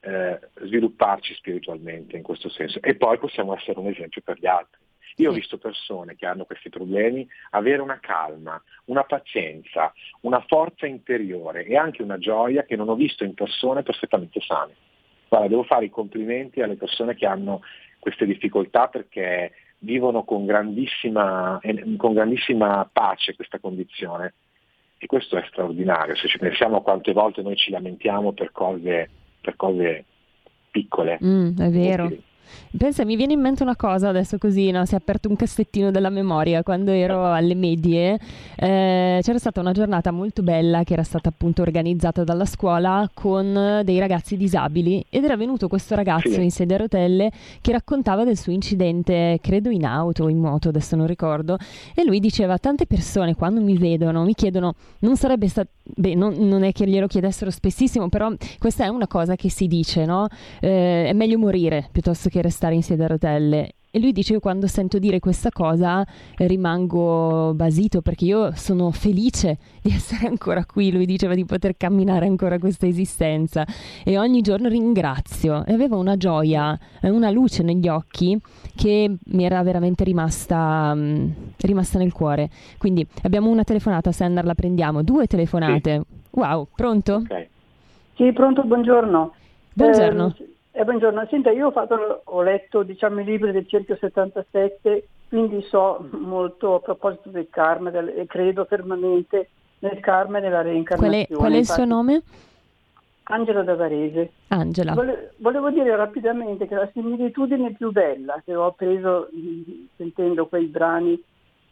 eh, svilupparci spiritualmente in questo senso e poi possiamo essere un esempio per gli altri. Io ho visto persone che hanno questi problemi avere una calma, una pazienza, una forza interiore e anche una gioia che non ho visto in persone perfettamente sane. Guarda, devo fare i complimenti alle persone che hanno queste difficoltà perché vivono con grandissima, con grandissima pace questa condizione e questo è straordinario, se ci pensiamo quante volte noi ci lamentiamo per cose, per cose piccole. Mm, è vero. Utili. Pensa, mi viene in mente una cosa adesso così, no? si è aperto un cassettino della memoria. Quando ero alle medie eh, c'era stata una giornata molto bella che era stata appunto organizzata dalla scuola con dei ragazzi disabili ed era venuto questo ragazzo sì. in sedia a rotelle che raccontava del suo incidente, credo in auto o in moto, adesso non ricordo, e lui diceva tante persone quando mi vedono mi chiedono non sarebbe stato, beh non, non, è che glielo chiedessero spessissimo, però questa è una cosa che si dice, no? Eh, è meglio morire piuttosto che restare in sedia a rotelle. E lui dice: Io quando sento dire questa cosa rimango basito perché io sono felice di essere ancora qui. Lui diceva di poter camminare ancora questa esistenza e ogni giorno ringrazio. E aveva una gioia, una luce negli occhi che mi era veramente rimasta, um, rimasta nel cuore. Quindi abbiamo una telefonata, Sennar, la prendiamo. Due telefonate. Sì. Wow, pronto? Okay. Sì, pronto, buongiorno. Buongiorno. Eh, eh, buongiorno, senta, io ho, fatto, ho letto diciamo, i libri del Cerchio 77, quindi so molto a proposito del karma del, e credo fermamente nel karma e nella reincarnazione. Qual è, qual è il suo nome? Angela Davarese. Angela. Vole, volevo dire rapidamente che la similitudine più bella che ho appreso sentendo quei brani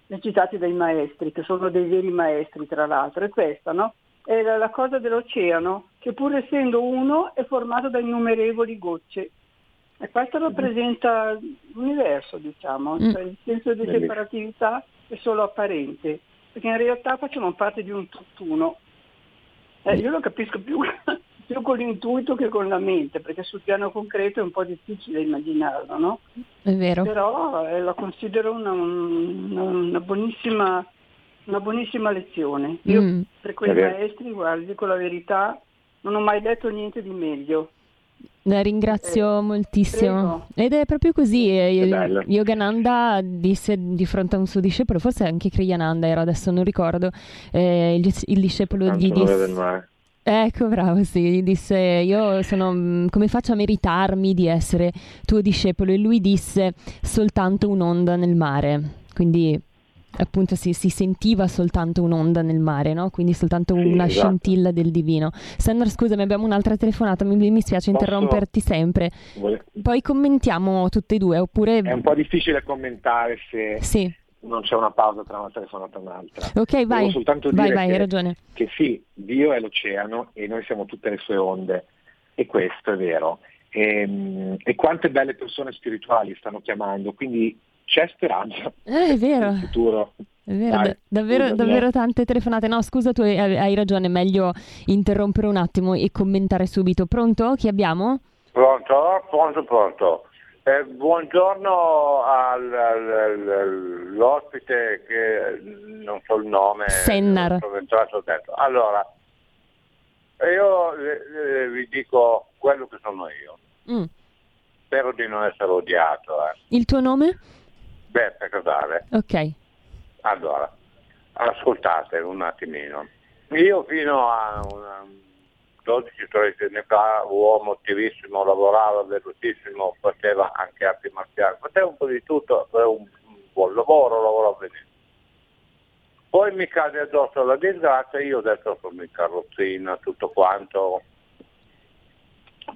recitati dai maestri, che sono dei veri maestri tra l'altro, è questa, no? è la cosa dell'oceano, che pur essendo uno è formato da innumerevoli gocce. E questo rappresenta l'universo, diciamo, mm. cioè il senso di separatività è solo apparente, perché in realtà facciamo parte di un tutt'uno. Eh, io lo capisco più, più, con l'intuito che con la mente, perché sul piano concreto è un po' difficile immaginarlo, no? È vero. Però eh, la considero una, una, una buonissima una buonissima lezione. Io mm. per quei maestri, guardi, dico la verità, non ho mai detto niente di meglio. La ringrazio eh, moltissimo. Prego. Ed è proprio così. Eh, Yogananda disse di fronte a un suo discepolo, forse anche Kriyananda era, adesso non ricordo, eh, il, il, discepolo Tanto gli disse... Ecco, bravo, sì, gli disse io sono, mm, come faccio a meritarmi di essere tuo discepolo? E lui disse soltanto un'onda nel mare. Quindi appunto si, si, sentiva soltanto un'onda nel mare, no? quindi soltanto sì, una esatto. scintilla del divino. Sandra, scusami, abbiamo un'altra telefonata, mi, mi spiace Posso... interromperti sempre. Vole... Poi commentiamo tutte e due, oppure... È un po' difficile commentare se... Sì. Non c'è una pausa tra una telefonata e un'altra. Ok, vai. soltanto vai, dire vai, che, hai ragione. Che sì, Dio è l'oceano e noi siamo tutte le sue onde. E questo è vero. E, ehm, e quante belle persone spirituali stanno chiamando, quindi c'è speranza. Eh, è vero. Il futuro. È vero, Dai, davvero, davvero tante telefonate. No, scusa, tu hai, hai, ragione, è meglio interrompere un attimo e commentare subito. Pronto? Chi abbiamo? Pronto, pronto, pronto. Eh, buongiorno all'ospite che non so il nome. Sennar. Allora, io eh, vi dico quello che sono io. Mm. Spero di non essere odiato. Eh. Il tuo nome? Beppe Casale. Ok. Allora, ascoltate un attimino. Io fino a 12-13 anni fa, uomo attivissimo, lavorava velocissimo, faceva anche arti marziali, faceva un po' di tutto, un, un buon lavoro, lavorava benissimo. Poi mi cade addosso la disgrazia, io adesso sono in carrozzina, tutto quanto,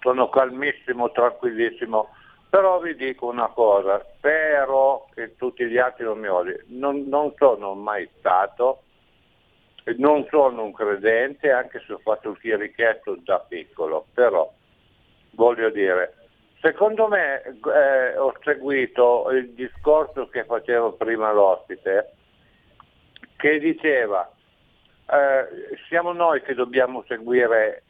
sono calmissimo, tranquillissimo, però vi dico una cosa, spero che tutti gli altri non mi odino. Non, sono mai stato, non sono un credente, anche se ho fatto il chierichetto da piccolo, però voglio dire, secondo me eh, ho seguito il discorso che faceva prima l'ospite, che diceva eh, siamo noi che dobbiamo seguire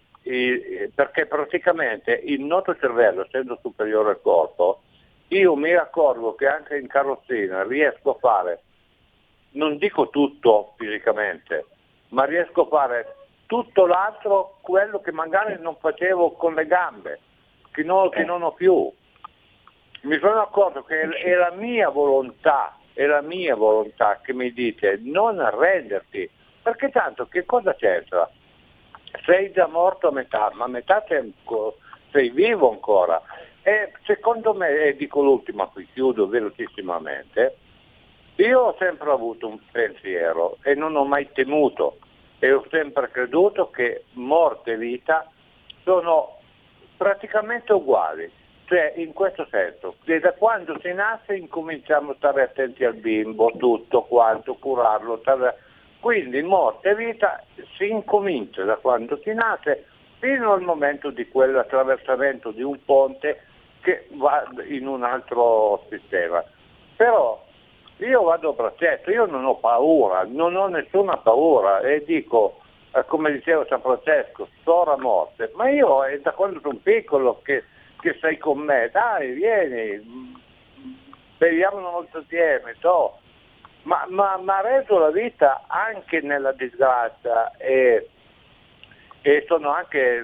perché praticamente il nostro cervello, essendo superiore al corpo, io mi accorgo che anche in carrozzina riesco a fare, non dico tutto fisicamente, ma riesco a fare tutto l'altro, quello che magari non facevo con le gambe, che non, che non ho più. Mi sono accorto che è la mia volontà, è la mia volontà che mi dice non arrenderti, perché tanto che cosa c'entra? Sei già morto a metà, ma a metà sei, sei vivo ancora. E secondo me, e dico l'ultima, qui chiudo velocissimamente, io ho sempre avuto un pensiero e non ho mai temuto e ho sempre creduto che morte e vita sono praticamente uguali. Cioè, in questo senso, che da quando si nasce incominciamo a stare attenti al bimbo, tutto quanto, curarlo. Stare... Quindi morte e vita si incomincia da quando si nasce fino al momento di quell'attraversamento di un ponte che va in un altro sistema. Però io vado a braccetto, io non ho paura, non ho nessuna paura e dico, eh, come diceva San Francesco, stora morte, ma io è da quando sono piccolo che, che sei con me, dai vieni, beviamo molto insieme, so. Ma mi ha reso la vita anche nella disgrazia e, e sono anche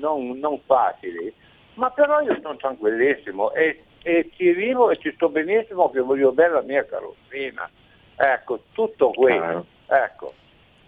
non, non facili, ma però io sono tranquillissimo e e ci vivo e ci sto benissimo che voglio bene la mia carrozzina. Ecco, tutto questo. Ecco.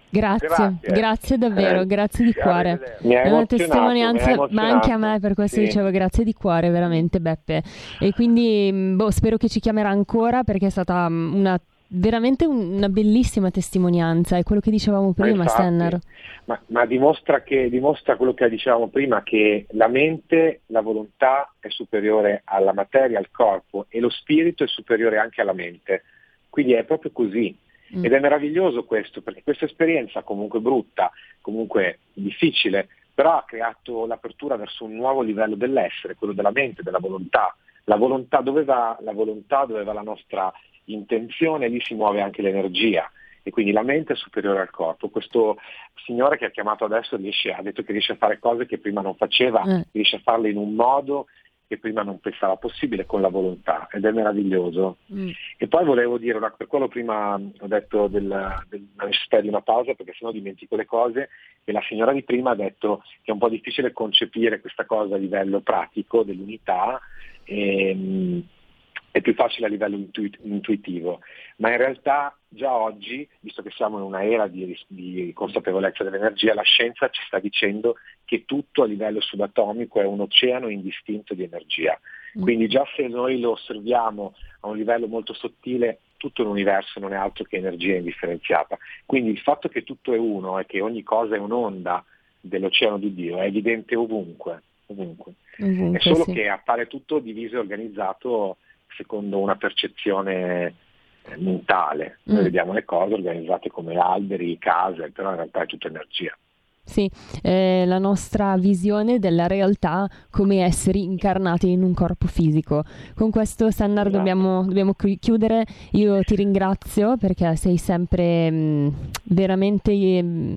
Grazie, grazie, grazie davvero, eh, grazie di cuore. È una testimonianza, ma anche a me per questo sì. dicevo grazie di cuore, veramente Beppe. E quindi mm, boh, spero che ci chiamerà ancora perché è stata mm, una veramente una bellissima testimonianza, è quello che dicevamo prima, ma Stenner. Ma, ma dimostra, che, dimostra quello che dicevamo prima, che la mente, la volontà è superiore alla materia, al corpo e lo spirito è superiore anche alla mente. Quindi è proprio così. Mm. Ed è meraviglioso questo, perché questa esperienza comunque brutta, comunque difficile, però ha creato l'apertura verso un nuovo livello dell'essere, quello della mente, della volontà. La volontà dove va? La volontà dove va la nostra intenzione, lì si muove anche l'energia e quindi la mente è superiore al corpo. Questo signore che ha chiamato adesso riesce, ha detto che riesce a fare cose che prima non faceva, mm. riesce a farle in un modo che prima non pensava possibile con la volontà ed è meraviglioso. Mm. E poi volevo dire, per quello prima ho detto della, necessità di una pausa perché sennò dimentico le cose e la signora di prima ha detto che è un po' difficile concepire questa cosa a livello pratico dell'unità. E, mm, è più facile a livello intuitivo, ma in realtà già oggi, visto che siamo in una era di, di, consapevolezza dell'energia, la scienza ci sta dicendo che tutto a livello subatomico è un oceano indistinto di energia. Mm. Quindi già se noi lo osserviamo a un livello molto sottile, tutto l'universo non è altro che energia indifferenziata. Quindi il fatto che tutto è uno e che ogni cosa è un'onda dell'oceano di Dio è evidente ovunque. ovunque. ovunque è solo sì. che appare tutto diviso e organizzato secondo una percezione eh, mentale. Noi mm. vediamo le cose organizzate come alberi, case, però in realtà è tutta energia. Sì, eh, la nostra visione della realtà come esseri incarnati in un corpo fisico. Con questo, Sannar, esatto. dobbiamo, dobbiamo, chiudere. Io ti ringrazio perché sei sempre mh, mm, veramente... Mh, mm,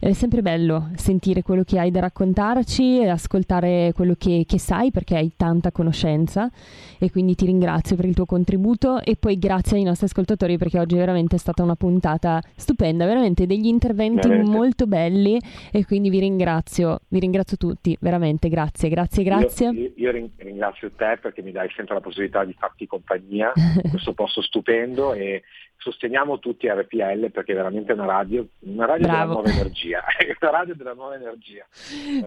è sempre bello sentire quello che hai da raccontarci e ascoltare quello che, che, sai perché hai tanta conoscenza e quindi ti ringrazio per il tuo contributo e poi grazie ai nostri ascoltatori perché oggi veramente è stata una puntata stupenda, veramente degli interventi veramente. molto belli e quindi vi ringrazio, vi ringrazio tutti, veramente grazie, grazie, grazie. Io, io, io ringrazio te perché mi dai sempre la possibilità di farti compagnia, questo posto stupendo e sosteniamo tutti RPL perché è veramente una radio, una radio della nuova energia, una radio della nuova energia.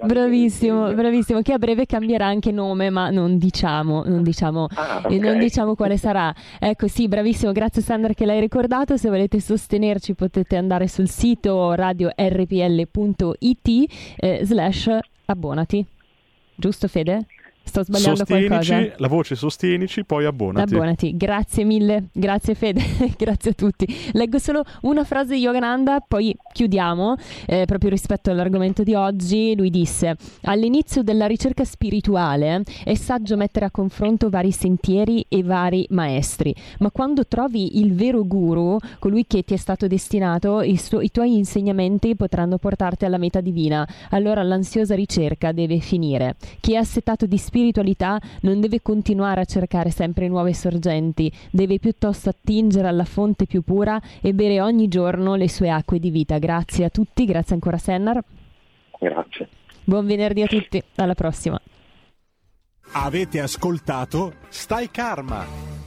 Bravissimo, bravissimo, che a breve cambierà anche nome, ma non diciamo, non diciamo, ah, okay. non diciamo quale sarà. Ecco sì, bravissimo, grazie Sandra che l'hai ricordato, se volete sostenerci potete andare sul sito radiorpl.it eh, slash abbonati. Giusto Fede? Sto sbagliando sostienici, qualcosa? La voce sostienici, poi abbonati. Abbonati. Grazie mille, grazie Fede, grazie a tutti. Leggo solo una frase di Yogananda, poi chiudiamo. Eh, proprio rispetto all'argomento di oggi, lui disse: All'inizio della ricerca spirituale è saggio mettere a confronto vari sentieri e vari maestri, ma quando trovi il vero guru, colui che ti è stato destinato, i, su- i tuoi insegnamenti potranno portarti alla meta divina. Allora l'ansiosa ricerca deve finire. Chi è assetato di spiritualità spiritualità non deve continuare a cercare sempre nuove sorgenti, deve piuttosto attingere alla fonte più pura e bere ogni giorno le sue acque di vita. Grazie a tutti, grazie ancora Sennar. Grazie. Buon venerdì a tutti, alla prossima. Avete ascoltato Stai Karma